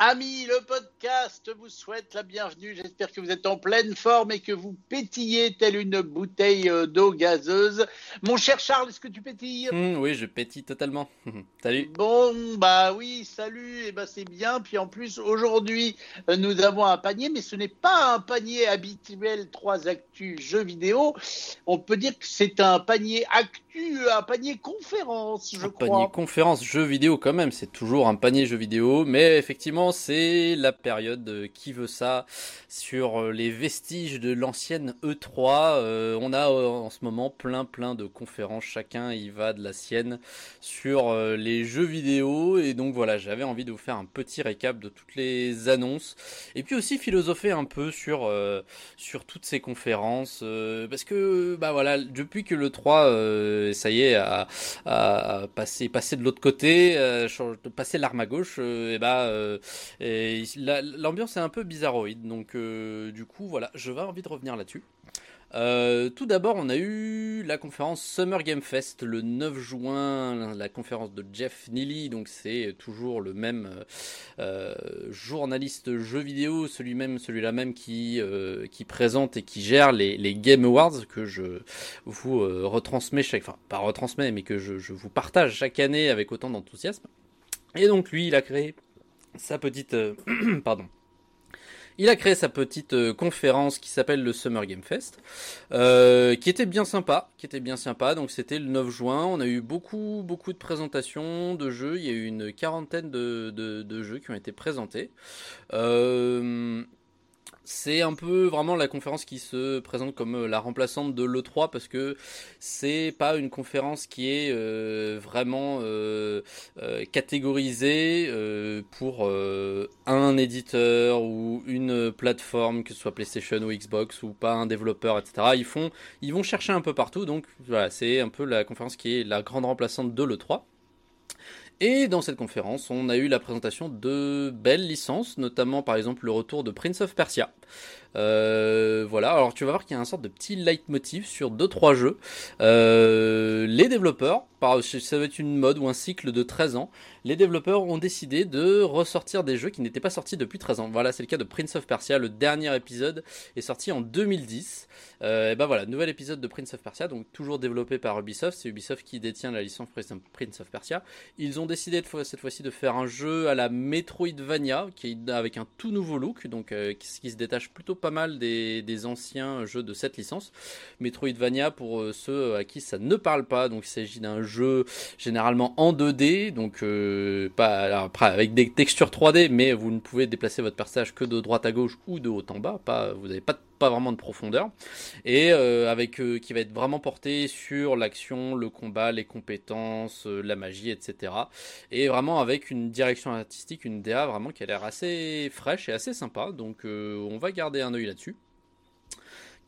Amis, le podcast vous souhaite la bienvenue. J'espère que vous êtes en pleine forme et que vous pétillez telle une bouteille euh, d'eau gazeuse. Mon cher Charles, est-ce que tu pétilles? Mmh, Oui, je pétille totalement. salut. Bon, bah oui, salut. Et eh bah ben, c'est bien. Puis en plus, aujourd'hui, euh, nous avons un panier, mais ce n'est pas un panier habituel 3 actus jeux vidéo. On peut dire que c'est un panier actu, un panier conférence, je crois. Un panier conférence jeux vidéo quand même. C'est toujours un panier jeux vidéo, mais effectivement c'est la période euh, qui veut ça sur euh, les vestiges de l'ancienne E3. Euh, on a en ce moment plein plein de conférences, chacun y va de la sienne sur les jeux vidéo. Et donc voilà, j'avais envie de vous faire un petit récap de toutes les annonces. Et puis aussi philosopher un peu sur sur toutes ces conférences. Parce que bah voilà, depuis que le 3 ça y est a, a passé passé de l'autre côté, passé l'arme à gauche et bah et l'ambiance est un peu bizarroïde, donc euh, du coup, voilà, je vais envie de revenir là-dessus. Euh, tout d'abord, on a eu la conférence Summer Game Fest le 9 juin, la conférence de Jeff Neely, donc c'est toujours le même euh, journaliste jeu vidéo, celui même, celui-là même qui présente et qui gère les, Game Awards que je vous retransmets chaque, enfin pas retransmets, mais que je vous partage chaque année avec autant d'enthousiasme. Et donc lui, il a créé sa petite, euh, pardon. Il a créé sa petite euh, conférence qui s'appelle le Summer Game Fest, euh, qui était bien sympa, qui était bien sympa. Donc c'était le 9 juin. On a eu beaucoup, beaucoup de présentations de jeux. Il y a eu une quarantaine de, de, jeux qui ont été présentés. C'est un peu vraiment la conférence qui se présente comme euh, la remplaçante de l'E3 parce que c'est pas une conférence qui est euh, vraiment euh, catégorisée pour un éditeur ou une plateforme, que ce soit PlayStation ou Xbox ou pas un développeur, etc. Ils ils vont chercher un peu partout. Donc voilà, c'est un peu la conférence qui est la grande remplaçante de l'E3. Et dans cette conférence, on a eu la présentation de belles licences, notamment par exemple le retour de Prince of Persia. Euh, voilà, alors tu vas voir qu'il y a un sorte de petit leitmotiv sur 2-3 jeux. Euh, les développeurs, ça va être une mode ou un cycle de 13 ans, les développeurs ont décidé de ressortir des jeux qui n'étaient pas sortis depuis 13 ans. Voilà, c'est le cas de Prince of Persia, le dernier épisode est sorti en 2010. Euh, et ben voilà, nouvel épisode de Prince of Persia, donc toujours développé par Ubisoft, c'est Ubisoft qui détient la licence Prince of Persia. Ils ont décidé cette fois-ci de faire un jeu à la Metroidvania, qui est avec un tout nouveau look, donc qui se détache plutôt pas mal des, anciens jeux de cette licence. Metroidvania, pour euh, ceux à qui ça ne parle pas, donc il s'agit d'un jeu généralement en 2D, donc euh, pas avec des textures 3D, mais vous ne pouvez déplacer votre personnage que de droite à gauche ou de haut en bas. Pas, vous n'avez pas pas vraiment de profondeur et euh, avec qui va être vraiment porté sur l'action, le combat, les compétences, la magie, etc. Et vraiment avec une direction artistique, une DA vraiment qui a l'air assez fraîche et assez sympa. Donc on va garder un là-dessus.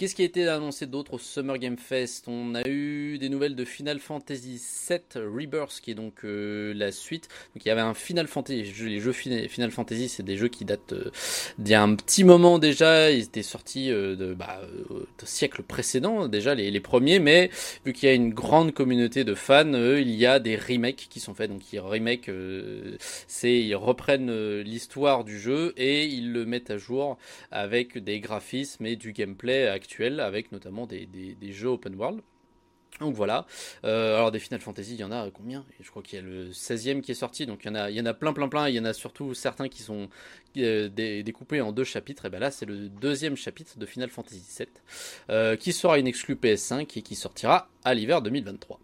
Qu'est-ce qui a été annoncé d'autre au Summer Game Fest? On a eu des nouvelles de Final Fantasy VII Rebirth, qui est donc euh, la suite. Donc il y avait un Final Fantasy. Les jeux Final Fantasy, c'est des jeux qui datent euh, d'il y a un petit moment déjà. Ils étaient sortis euh, de, bah, de siècles précédents déjà les, premiers, mais vu qu'il y a une grande communauté de fans, il y a des remakes qui sont faits. Donc ils remake, c'est ils reprennent l'histoire du jeu et ils le mettent à jour avec des graphismes et du gameplay actuel avec notamment des, jeux open world. Donc voilà. Euh, alors des Final Fantasy, il y en a combien? Je crois qu'il y a le 16e qui est sorti, donc il y en a, il y en a plein, plein, plein. Il y en a surtout certains qui sont euh, découpés en deux chapitres. Et ben là, c'est le deuxième chapitre de Final Fantasy VII, euh, qui sera une exclue PS5 et qui sortira à l'hiver 2023.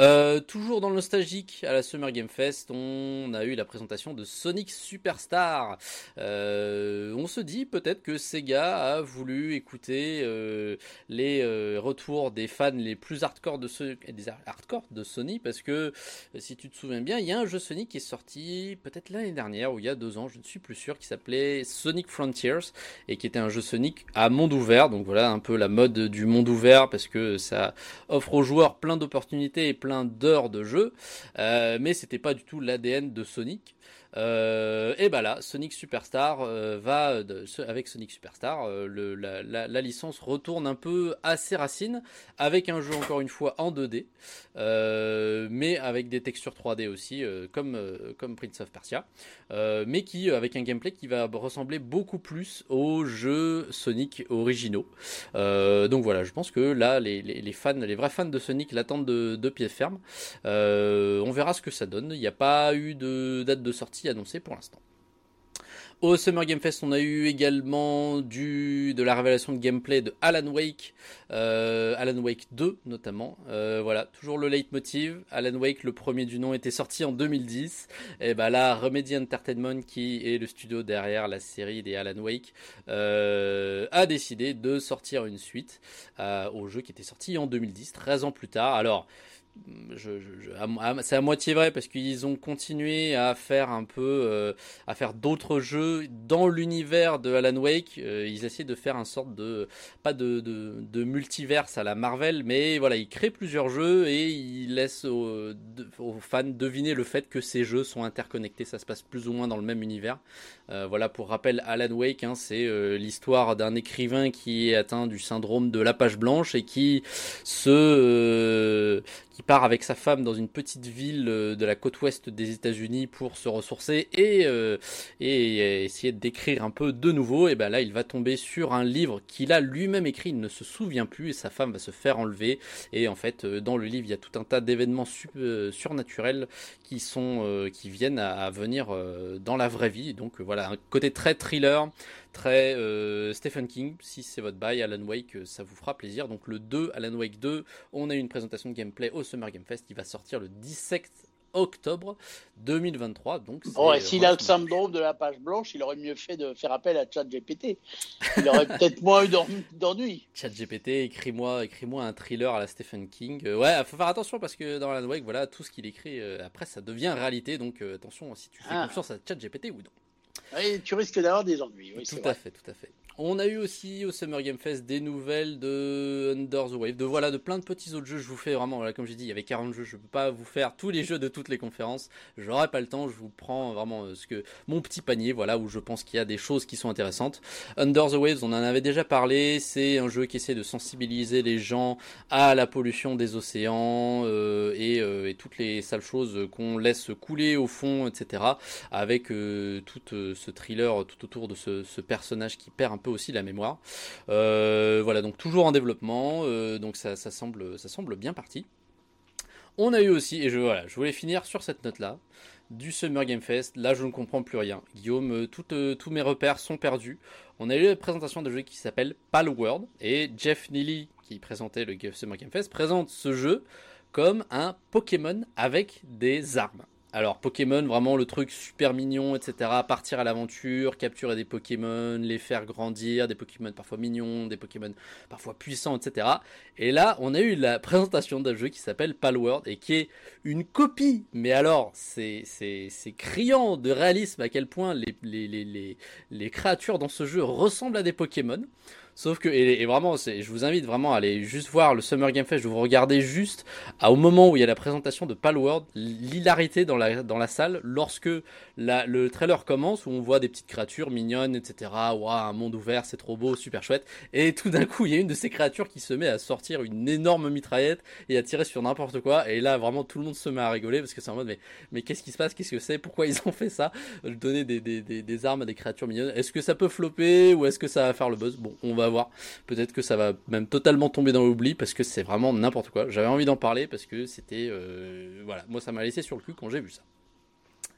Euh, toujours dans le nostalgique, à la Summer Game Fest, on a eu la présentation de Sonic Superstar. Euh, on se dit peut-être que Sega a voulu écouter euh, les retours des fans les plus hardcore de, ce, des hardcore de Sony, parce que si tu te souviens bien, il y a un jeu Sonic qui est sorti peut-être l'année dernière ou il y a deux ans, je ne suis plus sûr, qui s'appelait Sonic Frontiers et qui était un jeu Sonic à monde ouvert. Donc voilà un peu la mode du monde ouvert parce que ça offre aux joueurs plein d'opportunités et plein d'heures de jeu, euh, mais c'était pas du tout l'ADN de Sonic. Euh, et bah là, Sonic Superstar euh, va avec Sonic Superstar, euh, la, licence retourne un peu à ses racines avec un jeu encore une fois en 2D, mais avec des textures 3D aussi, comme comme Prince of Persia, mais qui avec un gameplay qui va ressembler beaucoup plus aux jeux Sonic originaux. donc voilà, je pense que là, les, les, fans, les vrais fans de Sonic l'attendent de, de pied ferme. on verra ce que ça donne. Il n'y a pas eu de date de sortie annoncé pour l'instant. Au Summer Game Fest, on a eu également du, de la révélation de gameplay de Alan Wake, euh, Alan Wake 2 notamment. Euh, voilà, toujours le leitmotiv. Alan Wake, le premier du nom, était sorti en 2010. Et bah là, Remedy Entertainment, qui est le studio derrière la série des Alan Wake, euh, a décidé de sortir une suite au jeu qui était sorti en 2010, 13 ans plus tard. Alors, c'est à moitié vrai parce qu'ils ont continué à faire un peu, euh, à faire d'autres jeux dans l'univers de Alan Wake. Euh, ils essaient de faire un sorte de, pas de, de, multiverse à la Marvel, mais voilà, ils créent plusieurs jeux et ils laissent aux, fans deviner le fait que ces jeux sont interconnectés. Ça se passe plus ou moins dans le même univers. Euh, voilà, pour rappel, Alan Wake, hein, c'est l'histoire d'un écrivain qui est atteint du syndrome de la page blanche et qui se qui part avec sa femme dans une petite ville euh, de la côte ouest des États-Unis pour se ressourcer et, euh, et essayer d'écrire un peu de nouveau. Et ben là, il va tomber sur un livre qu'il a lui-même écrit, il ne se souvient plus et sa femme va se faire enlever. Et en fait, euh, dans le livre, il y a tout un tas d'événements surnaturels qui sont qui viennent à, venir dans la vraie vie. Donc voilà, un côté très thriller très euh, Stephen King, si c'est votre bail, Alan Wake, euh, ça vous fera plaisir. Donc le 2, Alan Wake 2, on a une présentation de gameplay au Summer Game Fest, il va sortir le 17 octobre 2023. Donc, oh, s'il a le syndrome de la page blanche, il aurait mieux fait de faire appel à ChatGPT. Il aurait peut-être moins eu d'ennui. ChatGPT, écris-moi, écris-moi un thriller à la Stephen King. Euh, ouais, faut faire attention parce que dans Alan Wake, voilà, tout ce qu'il écrit après, ça devient réalité. Donc attention si tu fais ah. confiance à ChatGPT ou non tu risques d'avoir des ennuis. tout à fait, tout à fait. On a eu aussi au Summer Game Fest des nouvelles de Under the Wave, de voilà, de plein de petits autres jeux. Je vous fais vraiment, voilà, comme j'ai dit, il y avait 40 jeux. Je peux pas vous faire tous les jeux de toutes les conférences. J'aurai pas le temps. Je vous prends vraiment euh, ce que mon petit panier, voilà, où je pense qu'il y a des choses qui sont intéressantes. Under the Waves, on en avait déjà parlé. C'est un jeu qui essaie de sensibiliser les gens à la pollution des océans euh, et, euh, et, toutes les sales choses qu'on laisse couler au fond, etc. Avec tout ce thriller tout autour de ce, ce personnage qui perd un peu aussi la mémoire. Euh, voilà, donc toujours en développement, euh, donc ça, semble, ça semble bien parti. On a eu aussi, et je, voilà, je voulais finir sur cette note-là, du Summer Game Fest. Là, je ne comprends plus rien. Guillaume, euh, tous mes repères sont perdus. On a eu la présentation de jeu qui s'appelle Palworld, et Jeff Neely, qui présentait le Summer Game Fest, présente ce jeu comme un Pokémon avec des armes. Alors Pokémon, vraiment le truc super mignon, etc. Partir à l'aventure, capturer des Pokémon, les faire grandir, des Pokémon parfois mignons, des Pokémon parfois puissants, etc. Et là, on a eu la présentation d'un jeu qui s'appelle Palworld et qui est une copie. Mais alors, c'est criant de réalisme à quel point les, les, créatures dans ce jeu ressemblent à des Pokémon. Sauf que, et, vraiment, je vous invite vraiment à aller juste voir le Summer Game Fest, je vous regardez juste au moment où il y a la présentation de Palworld, l'hilarité dans la, dans la salle lorsque le trailer commence, où on voit des petites créatures mignonnes, etc. Waouh, un monde ouvert, c'est trop beau, super chouette. Et tout d'un coup, il y a une de ces créatures qui se met à sortir une énorme mitraillette et à tirer sur n'importe quoi. Et là, vraiment, tout le monde se met à rigoler parce que c'est en mode, mais, mais qu'est-ce qui se passe? Qu'est-ce que c'est? Pourquoi ils ont fait ça? Donner des, des, des, armes à des créatures mignonnes. Est-ce que ça peut flopper ou est-ce que ça va faire le buzz? Bon, on va voir. Peut-être que ça va même totalement tomber dans l'oubli parce que c'est vraiment n'importe quoi. J'avais envie d'en parler parce que c'était. Euh, voilà, moi ça m'a laissé sur le cul quand j'ai vu ça.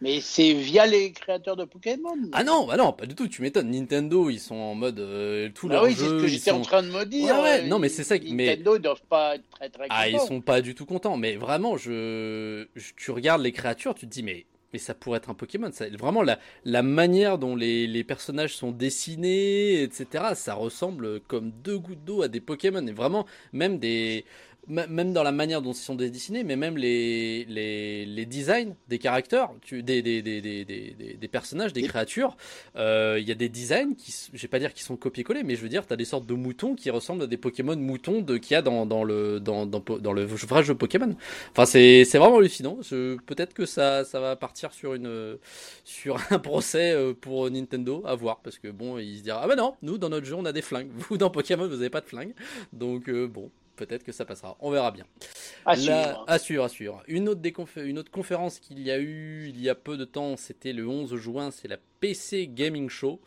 Mais c'est via les créateurs de Pokémon. Ah non, bah non, pas du tout. Tu m'étonnes. Nintendo, ils sont en mode euh, tout ah oui, c'est ce que j'étais en train de me dire. Ouais, non, mais c'est ça. Nintendo, ils doivent pas être très très. Ah, ils sont pas du tout contents. Mais vraiment, je, tu regardes les créatures, tu te dis mais mais ça pourrait être un Pokémon. Ça, vraiment, la, manière dont les, personnages sont dessinés, etc., ça ressemble comme deux gouttes d'eau à des Pokémon. Et vraiment, même des, même dans la manière dont ils sont dessinés, mais même les, les, les designs des caractères, des, des, des, des, des, personnages, des créatures, euh, il y a des designs qui, je vais pas dire qu'ils sont copiés-collés, mais je veux dire, tu as des sortes de moutons qui ressemblent à des Pokémon moutons de, qu'il y a dans, dans, le, dans, dans, dans le vrai jeu Pokémon. Enfin, c'est, c'est vraiment hallucinant. peut-être que ça, ça va partir sur, une, sur un procès euh, pour Nintendo, à voir, parce que bon, ils se diront, ah bah non, nous, dans notre jeu, on a des flingues. Vous, dans Pokémon, vous avez pas de flingues. Donc, euh, bon peut-être que ça passera. On verra bien. Assure. assure, Une autre, une autre conférence qu'il y a eu il y a peu de temps, c'était le 11 juin, c'est la PC Gaming Show.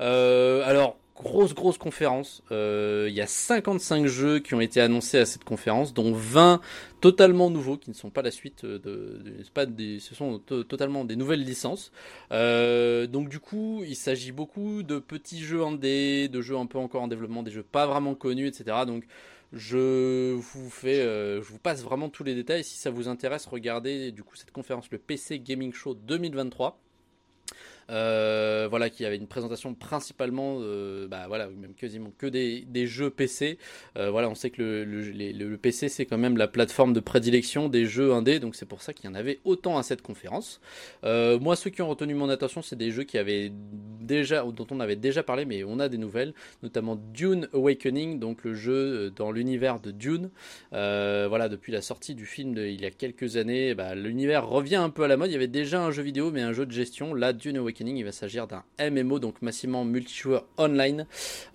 Euh, alors, grosse, grosse conférence. Euh, il y a 55 jeux qui ont été annoncés à cette conférence, dont 20 totalement nouveaux, qui ne sont pas la suite de... pas des, ce sont totalement des nouvelles licences. Euh, donc du coup, il s'agit beaucoup de petits jeux en D, de jeux un peu encore en développement, des jeux pas vraiment connus, etc. Donc je vous fais, euh, je vous passe vraiment tous les détails. Si ça vous intéresse, regardez du coup cette conférence, le PC Gaming Show 2023. Euh, voilà, qui avait une présentation principalement, euh, bah voilà, même quasiment que des, jeux PC. Euh, voilà, on sait que le PC c'est quand même la plateforme de prédilection des jeux indés, donc c'est pour ça qu'il y en avait autant à cette conférence. moi, ceux qui ont retenu mon attention, c'est des jeux qui avaient déjà, dont on avait déjà parlé, mais on a des nouvelles, notamment Dune Awakening, donc le jeu dans l'univers de Dune. voilà, depuis la sortie du film il y a quelques années, bah, l'univers revient un peu à la mode. Il y avait déjà un jeu vidéo, mais un jeu de gestion. Là, Dune Awakening il va s'agir d'un MMO, donc massivement multijoueur online,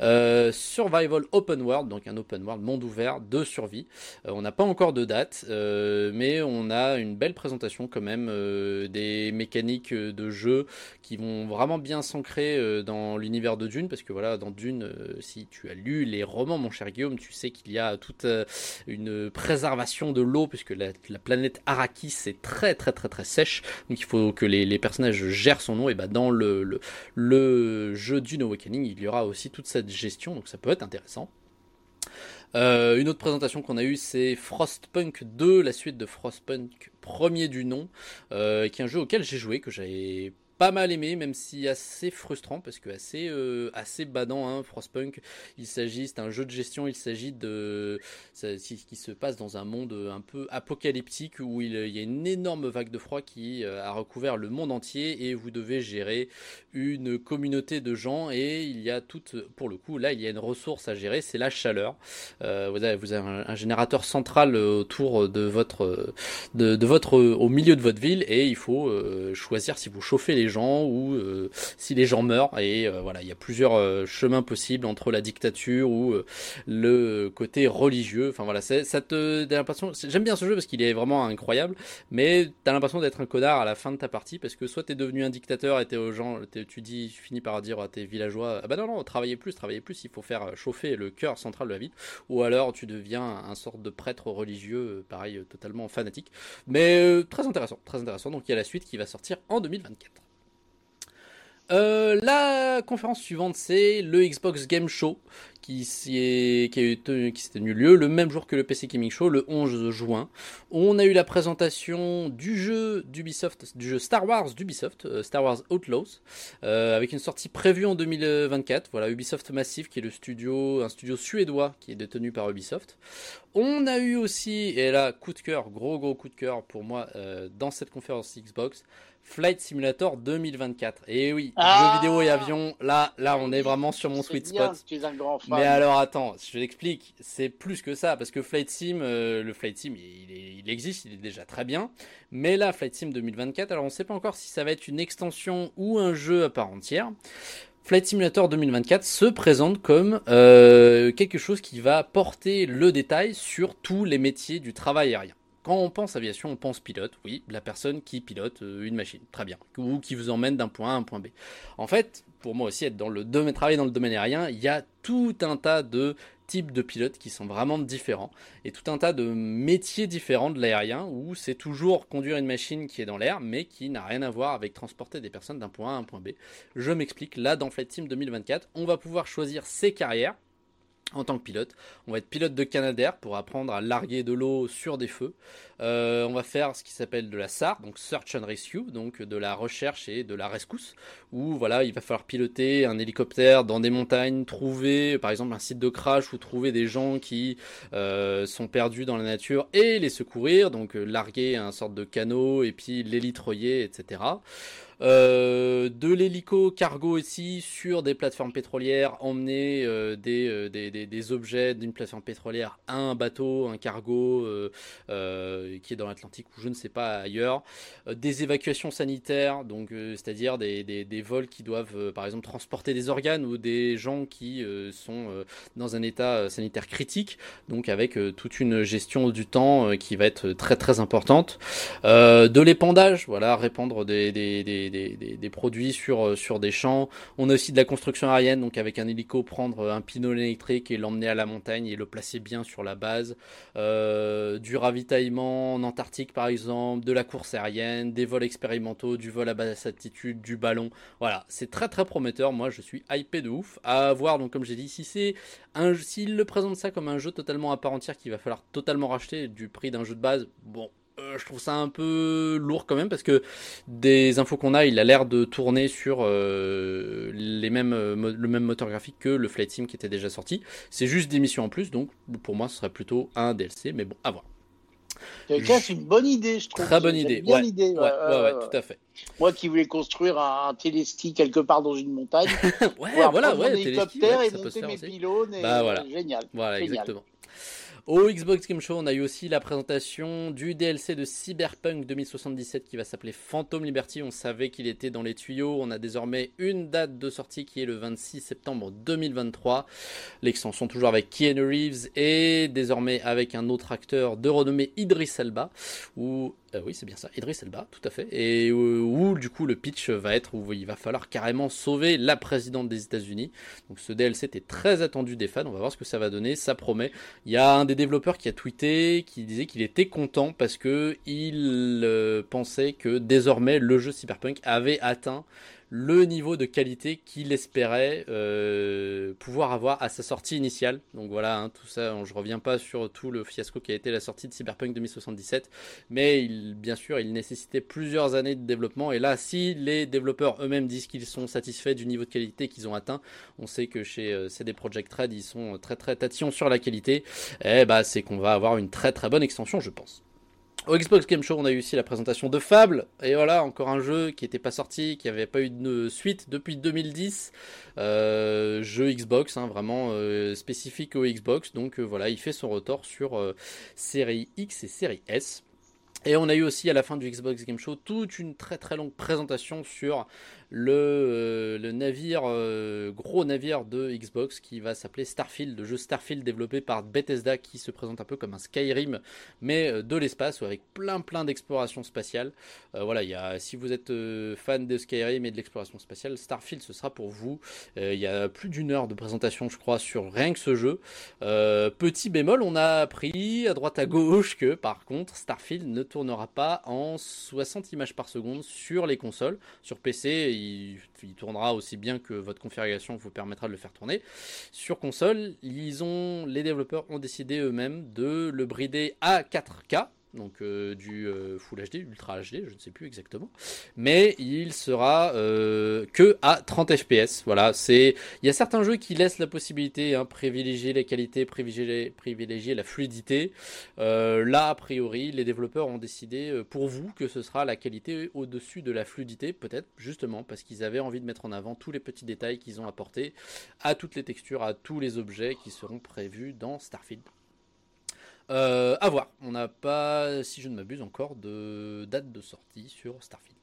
euh, survival open world, donc un open world monde ouvert de survie. Euh, on n'a pas encore de date, euh, mais on a une belle présentation quand même des mécaniques de jeu qui vont vraiment bien s'ancrer dans l'univers de Dune, parce que voilà, dans Dune, si tu as lu les romans, mon cher Guillaume, tu sais qu'il y a toute une préservation de l'eau, puisque la, planète Arrakis est très très très très sèche, donc il faut que les, personnages gèrent son eau, et bah dans le, jeu Dune Awakening, il y aura aussi toute cette gestion, donc ça peut être intéressant. Euh, une autre présentation qu'on a eue, c'est Frostpunk 2, la suite de Frostpunk premier du nom, euh, qui est un jeu auquel j'ai joué, que j'avais pas mal aimé, même si assez frustrant parce que assez euh, assez badant. Hein, Frostpunk, il s'agit, c'est un jeu de gestion. Il s'agit de ça, qui se passe dans un monde un peu apocalyptique où il, y a une énorme vague de froid qui euh, a recouvert le monde entier et vous devez gérer une communauté de gens et il y a toute, pour le coup, là il y a une ressource à gérer, c'est la chaleur. Euh, vous avez, vous avez un, générateur central autour de votre de, votre au milieu de votre ville et il faut choisir si vous chauffez les gens ou euh, si les gens meurent. Et euh, voilà, il y a plusieurs euh, chemins possibles entre la dictature ou le côté religieux. Enfin voilà, ça te l'impression. J'aime bien ce jeu parce qu'il est vraiment incroyable, mais t'as l'impression d'être un connard à la fin de ta partie parce que soit t'es devenu un dictateur et t'es aux gens, tu dis, tu finis par dire à tes villageois, ah bah non non, travaillez plus, travaillez plus, il faut faire chauffer le cœur central de la ville, ou alors tu deviens un, sorte de prêtre religieux, pareil, totalement fanatique. Mais très intéressant, très intéressant. Donc il y a la suite qui va sortir en 2024. Euh, la conférence suivante, c'est le Xbox Game Show qui, est, qui, qui s'est tenu lieu le même jour que le PC Gaming Show, le 11 juin. On a eu la présentation du jeu d'Ubisoft, du jeu Star Wars d'Ubisoft, euh, Star Wars Outlaws, euh, avec une sortie prévue en 2024. Voilà, Ubisoft Massive, qui est le studio, un studio suédois qui est détenu par Ubisoft. On a eu aussi, et là, coup de cœur, gros gros coup de cœur pour moi dans cette conférence Xbox, Flight Simulator 2024. Et oui, ah jeux vidéo et avion, là, là, on est vraiment sur mon sweet spot. Mais alors attends, je l'explique, c'est plus que ça, parce que Flight Sim, euh, le Flight Sim, il, il, existe, il est déjà très bien. Mais là, Flight Sim 2024, alors on ne sait pas encore si ça va être une extension ou un jeu à part entière. Flight Simulator 2024 se présente comme euh, quelque chose qui va porter le détail sur tous les métiers du travail aérien. Quand on pense aviation, on pense pilote, oui, la personne qui pilote euh, une machine, très bien, ou qui vous emmène d'un point A à un point B. En fait, pour moi aussi, être dans le domaine, travailler dans le domaine aérien, il y a tout un tas de types de pilotes qui sont vraiment différents et tout un tas de métiers différents de l'aérien où c'est toujours conduire une machine qui est dans l'air mais qui n'a rien à voir avec transporter des personnes d'un point A à un point B. Je m'explique, là dans Flight Team 2024, on va pouvoir choisir ses carrières en tant que pilote. On va être pilote de Canadair pour apprendre à larguer de l'eau sur des feux. Euh, on va faire ce qui s'appelle de la SAR, donc Search and Rescue, donc de la recherche et de la rescousse, où voilà, il va falloir piloter un hélicoptère dans des montagnes, trouver par exemple un site de crash ou trouver des gens qui euh, sont perdus dans la nature et les secourir, donc euh, larguer un sorte de canot et puis l'élitroyer, etc. Euh, de l'hélico cargo ici sur des plateformes pétrolières, emmener euh, des, des, des, des, objets d'une plateforme pétrolière à un bateau, un cargo qui est dans l'Atlantique ou je ne sais pas ailleurs. des évacuations sanitaires, donc c'est-à-dire des, des, vols qui doivent par exemple transporter des organes ou des gens qui sont dans un état sanitaire critique, donc avec toute une gestion du temps qui va être très très importante. de l'épandage, voilà, répandre des, des des, produits sur, euh, sur des champs. On a aussi de la construction aérienne, donc avec un hélico, prendre un pylône électrique et l'emmener à la montagne et le placer bien sur la base. Euh, du ravitaillement en Antarctique, par exemple, de la course aérienne, des vols expérimentaux, du vol à basse altitude, du ballon. Voilà, c'est très très prometteur. Moi, je suis hypé de ouf. À voir, donc comme j'ai dit, si c'est s'il le présente ça comme un jeu totalement à part entière qu'il va falloir totalement racheter du prix d'un jeu de base, bon, euh, je trouve ça un peu lourd quand même parce que des infos qu'on a, il a l'air de tourner sur euh, les mêmes, euh, le même moteur graphique que le Flight Sim qui était déjà sorti. C'est juste des missions en plus, donc pour moi ce serait plutôt un DLC, mais bon, à voir. C'est une bonne idée, je trouve. Très bonne idée. Bien idée. Ouais, ouais, tout à fait. Moi qui voulais construire un, téléski quelque part dans une montagne. ouais, voilà, ouais, hélicoptère et monter mes pylônes. Et, bah, voilà. Génial. Voilà, exactement. Au Xbox Game Show, on a eu aussi la présentation du DLC de Cyberpunk 2077 qui va s'appeler Phantom Liberty. On savait qu'il était dans les tuyaux. On a désormais une date de sortie qui est le 26 septembre 2023. L'extension toujours avec Keanu Reeves et désormais avec un autre acteur de renommée Idris Elba. Euh, oui, c'est bien ça, Idris Elba, tout à fait. Et où, du coup le pitch va être où il va falloir carrément sauver la présidente des États-Unis. Donc ce DLC était très attendu des fans. On va voir ce que ça va donner. Ça promet. Il y a un des développeurs qui a tweeté, qui disait qu'il était content parce que il euh, pensait que désormais le jeu Cyberpunk avait atteint le niveau de qualité qu'il espérait euh, pouvoir avoir à sa sortie initiale. Donc voilà, hein, tout ça, je reviens pas sur tout le fiasco qui a été la sortie de Cyberpunk 2077, mais il, bien sûr, il nécessitait plusieurs années de développement. Et là, si les développeurs eux-mêmes disent qu'ils sont satisfaits du niveau de qualité qu'ils ont atteint, on sait que chez euh, CD Projekt Red, ils sont très très tatillons sur la qualité. Et eh bah, c'est qu'on va avoir une très très bonne extension, je pense. Au Xbox Game Show, on a eu aussi la présentation de Fable. Et voilà, encore un jeu qui n'était pas sorti, qui n'avait pas eu de suite depuis 2010. Euh, jeu Xbox, hein, vraiment euh, spécifique au Xbox. Donc euh, voilà, il fait son retour sur série X et série S. Et on a eu aussi à la fin du Xbox Game Show toute une très très longue présentation sur le, euh, le navire, euh, gros navire de Xbox qui va s'appeler Starfield, le jeu Starfield développé par Bethesda qui se présente un peu comme un Skyrim mais euh, de l'espace avec plein plein d'exploration spatiale. voilà, il y a, si vous êtes fan de Skyrim et de l'exploration spatiale, Starfield ce sera pour vous. il y a plus d'une heure de présentation je crois sur rien que ce jeu. petit bémol, on a appris à droite à gauche que par contre Starfield ne tournera pas en 60 images par seconde sur les consoles. Sur PC, il, tournera aussi bien que votre configuration vous permettra de le faire tourner. Sur console, ils les développeurs ont décidé eux-mêmes de le brider à 4K, donc euh, du euh, Full HD, Ultra HD, je ne sais plus exactement, mais il sera euh, que à 30 FPS. Voilà, c'est il y a certains jeux qui laissent la possibilité, hein, privilégier les qualités, privilégier, privilégier la fluidité. là, a priori, les développeurs ont décidé pour vous que ce sera la qualité au-dessus de la fluidité, peut-être justement parce qu'ils avaient envie de mettre en avant tous les petits détails qu'ils ont apportés à toutes les textures, à tous les objets qui seront prévus dans Starfield. Euh, à voir. On n'a pas, si je ne m'abuse, encore de date de sortie sur Starfield.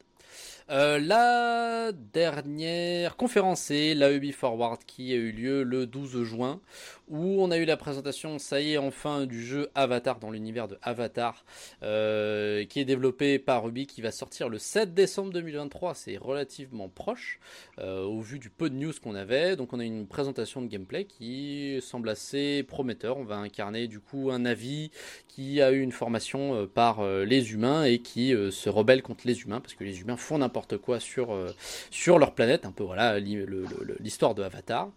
Euh, la dernière conférence, c'est l'AEB Forward qui a eu lieu le 12 juin, où on a eu la présentation, ça y est, enfin, du jeu Avatar dans l'univers de Avatar, euh, qui est développé par Ruby, qui va sortir le 7 décembre 2023. C'est relativement proche, euh, au vu du peu de news qu'on avait. Donc, on a une présentation de gameplay qui semble assez prometteur. On va incarner du coup un avis qui a eu une formation par les humains et qui se rebelle contre les humains, parce que les humains font n'importe n'importe quoi sur, sur leur planète, un peu voilà l'histoire de Avatar.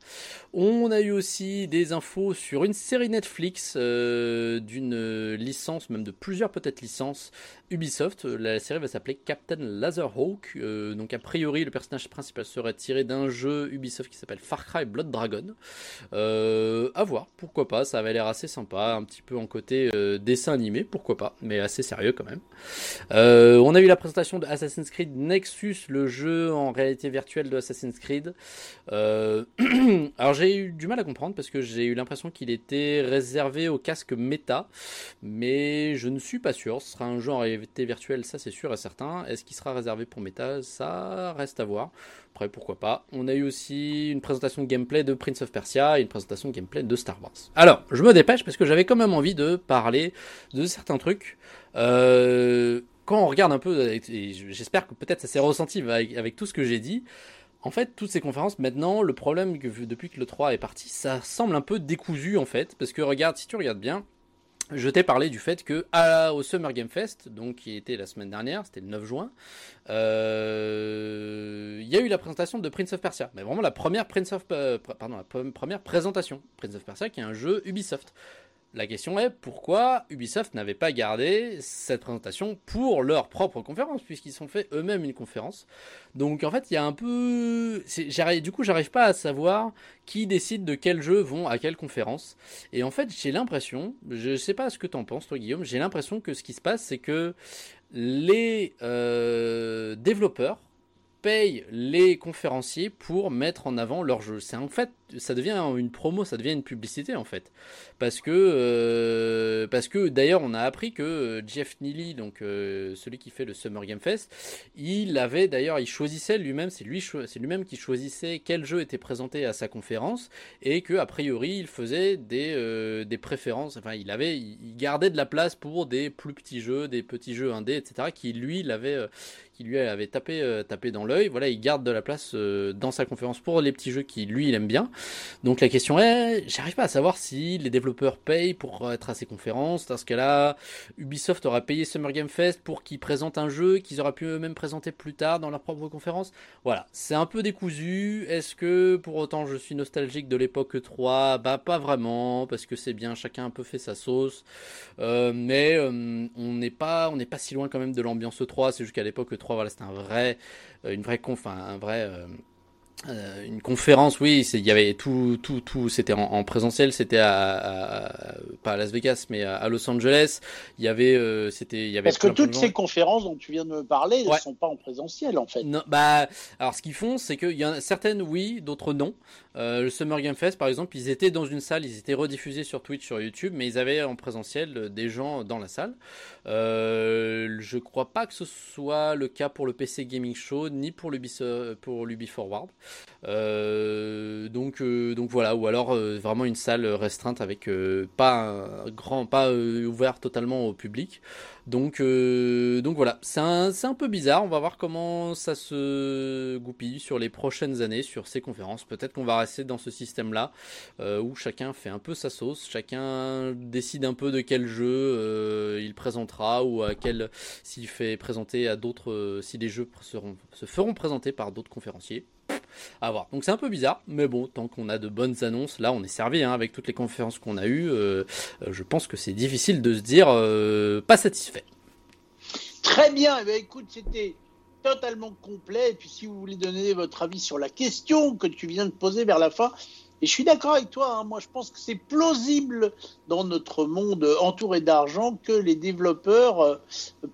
On a eu aussi des infos sur une série Netflix d'une licence, même de plusieurs peut-être licences Ubisoft. La série va s'appeler Captain Laserhawk. donc a priori le personnage principal serait tiré d'un jeu Ubisoft qui s'appelle Far Cry Blood Dragon. Euh, à voir, pourquoi pas, ça avait l'air assez sympa, un petit peu en côté euh, dessin animé, pourquoi pas, mais assez sérieux quand même. Euh, on a eu la présentation de Assassin's Creed Le jeu en réalité virtuelle de Assassin's Creed. alors j'ai eu du mal à comprendre parce que j'ai eu l'impression qu'il était réservé au casque méta, mais je ne suis pas sûr. Ce sera un jeu en réalité virtuelle, ça c'est sûr et certain. Est-ce qu'il sera réservé pour méta? Ça reste à voir. Après, pourquoi pas? On a eu aussi une présentation de gameplay de Prince of Persia et une présentation de gameplay de Star Wars. Alors, je me dépêche parce que j'avais quand même envie de parler de certains trucs. Euh, quand on regarde un peu, et j'espère que peut-être ça s'est ressenti avec, tout ce que j'ai dit, en fait, toutes ces conférences, maintenant, le problème que depuis que le 3 est parti, ça semble un peu décousu en fait. Parce que regarde, si tu regardes bien, je t'ai parlé du fait que à, au Summer Game Fest, donc qui était la semaine dernière, c'était le 9 juin, euh, il y a eu la présentation de Prince of Persia, mais vraiment euh, pardon, la première présentation Prince of Persia, qui est un jeu Ubisoft. La question est pourquoi Ubisoft n'avait pas gardé cette présentation pour leur propre conférence, puisqu'ils sont fait eux-mêmes une conférence. Donc en fait, il y a un peu. Du coup, j'arrive pas à savoir qui décide de quels jeux vont à quelle conférence. Et en fait, j'ai l'impression, je sais pas ce que t'en penses, toi Guillaume, j'ai l'impression que ce qui se passe, c'est que les euh, développeurs payent les conférenciers pour mettre en avant leur jeu. C'est en fait ça devient une promo, ça devient une publicité en fait. Parce que, euh, parce que d'ailleurs, on a appris que euh, Jeff Neely, donc euh, celui qui fait le Summer Game Fest, il avait d'ailleurs, il choisissait lui-même, c'est lui, c'est lui-même qui choisissait quel jeu était présenté à sa conférence et que a priori, il faisait des, des préférences. Enfin, il avait, il gardait de la place pour des plus petits jeux, des petits jeux indés, etc. Qui lui l'avait, qui lui avait tapé, tapé dans Voilà, il garde de la place dans sa conférence pour les petits jeux qui lui il aime bien. Donc la question est, j'arrive pas à savoir si les développeurs payent pour être à ces conférences. Dans ce cas-là, Ubisoft aura payé Summer Game Fest pour qu'ils présentent un jeu qu'ils auraient pu eux-mêmes présenter plus tard dans leur propre conférence. Voilà, c'est un peu décousu. Est-ce que pour autant je suis nostalgique de l'époque 3 Bah pas vraiment, parce que c'est bien, chacun a un peu fait sa sauce. Euh, mais euh, on n'est pas, on n'est pas si loin quand même de l'ambiance 3. C'est juste qu'à l'époque 3, voilà, c'était un vrai, euh, une vraie conf, un vrai euh, une conférence, oui, il y avait tout, tout, tout, c'était en, présentiel, c'était à, pas à Las Vegas, mais à, Los Angeles. Il y avait, euh, c'était, il y avait. Parce que toutes ces conférences dont tu viens de me parler, ne sont pas en présentiel en fait. Non, bah, alors ce qu'ils font, c'est qu'il y a certaines oui, d'autres non. Euh, le Summer Game Fest, par exemple, ils étaient dans une salle, ils étaient rediffusés sur Twitch, sur YouTube, mais ils avaient en présentiel des gens dans la salle. Euh, je crois pas que ce soit le cas pour le PC Gaming Show, ni pour l'Ubi pour Forward. Euh, donc, euh, donc voilà, ou alors vraiment une salle restreinte avec pas un grand, pas ouvert totalement au public. Donc, euh, donc voilà, c'est un, peu bizarre. On va voir comment ça se goupille sur les prochaines années sur ces conférences. Peut-être qu'on va rester dans ce système-là euh, où chacun fait un peu sa sauce, chacun décide un peu de quel jeu euh, il présentera ou à quel s'il fait présenter à d'autres, si les jeux se feront présenter par d'autres conférenciers. Donc c'est un peu bizarre, mais bon, tant qu'on a de bonnes annonces, là on est servi hein, avec toutes les conférences qu'on a eues. Euh, euh, je pense que c'est difficile de se dire euh, pas satisfait. Très bien, eh ben, écoute, c'était totalement complet. Et puis si vous voulez donner votre avis sur la question que tu viens de poser vers la fin, et je suis d'accord avec toi, hein. moi je pense que c'est plausible dans notre monde entouré d'argent que les développeurs euh,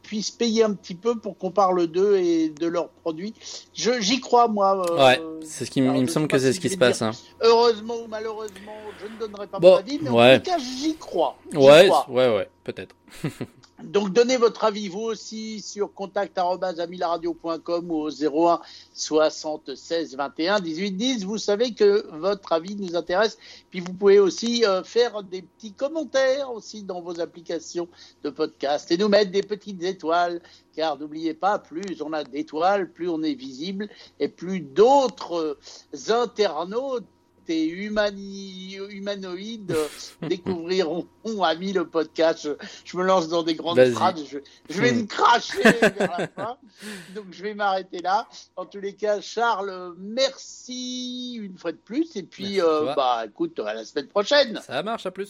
puissent payer un petit peu pour qu'on parle d'eux et de leurs produits. J'y crois, moi. Euh, ouais, c'est ce qui il me semble que c'est ce qui se passe. Hein. Heureusement ou malheureusement, je ne donnerai pas mon avis, mais en tout cas, j'y crois. Ouais, ouais, ouais, peut-être. Donc donnez votre avis vous aussi sur contact@amilaradio.com ou au 01 76 21 18 10. Vous savez que votre avis nous intéresse. Puis vous pouvez aussi euh, faire des petits commentaires aussi dans vos applications de podcast et nous mettre des petites étoiles. Car n'oubliez pas, plus on a d'étoiles, plus on est visible et plus d'autres internautes et humanoïdes découvriront Ami le podcast. Je, me lance dans des grandes phrases. Je, vais me cracher vers la fin. Donc je vais m'arrêter là. En tous les cas, Charles, merci une fois de plus. Et puis, euh, bah écoute, à la semaine prochaine. Ça marche, à plus.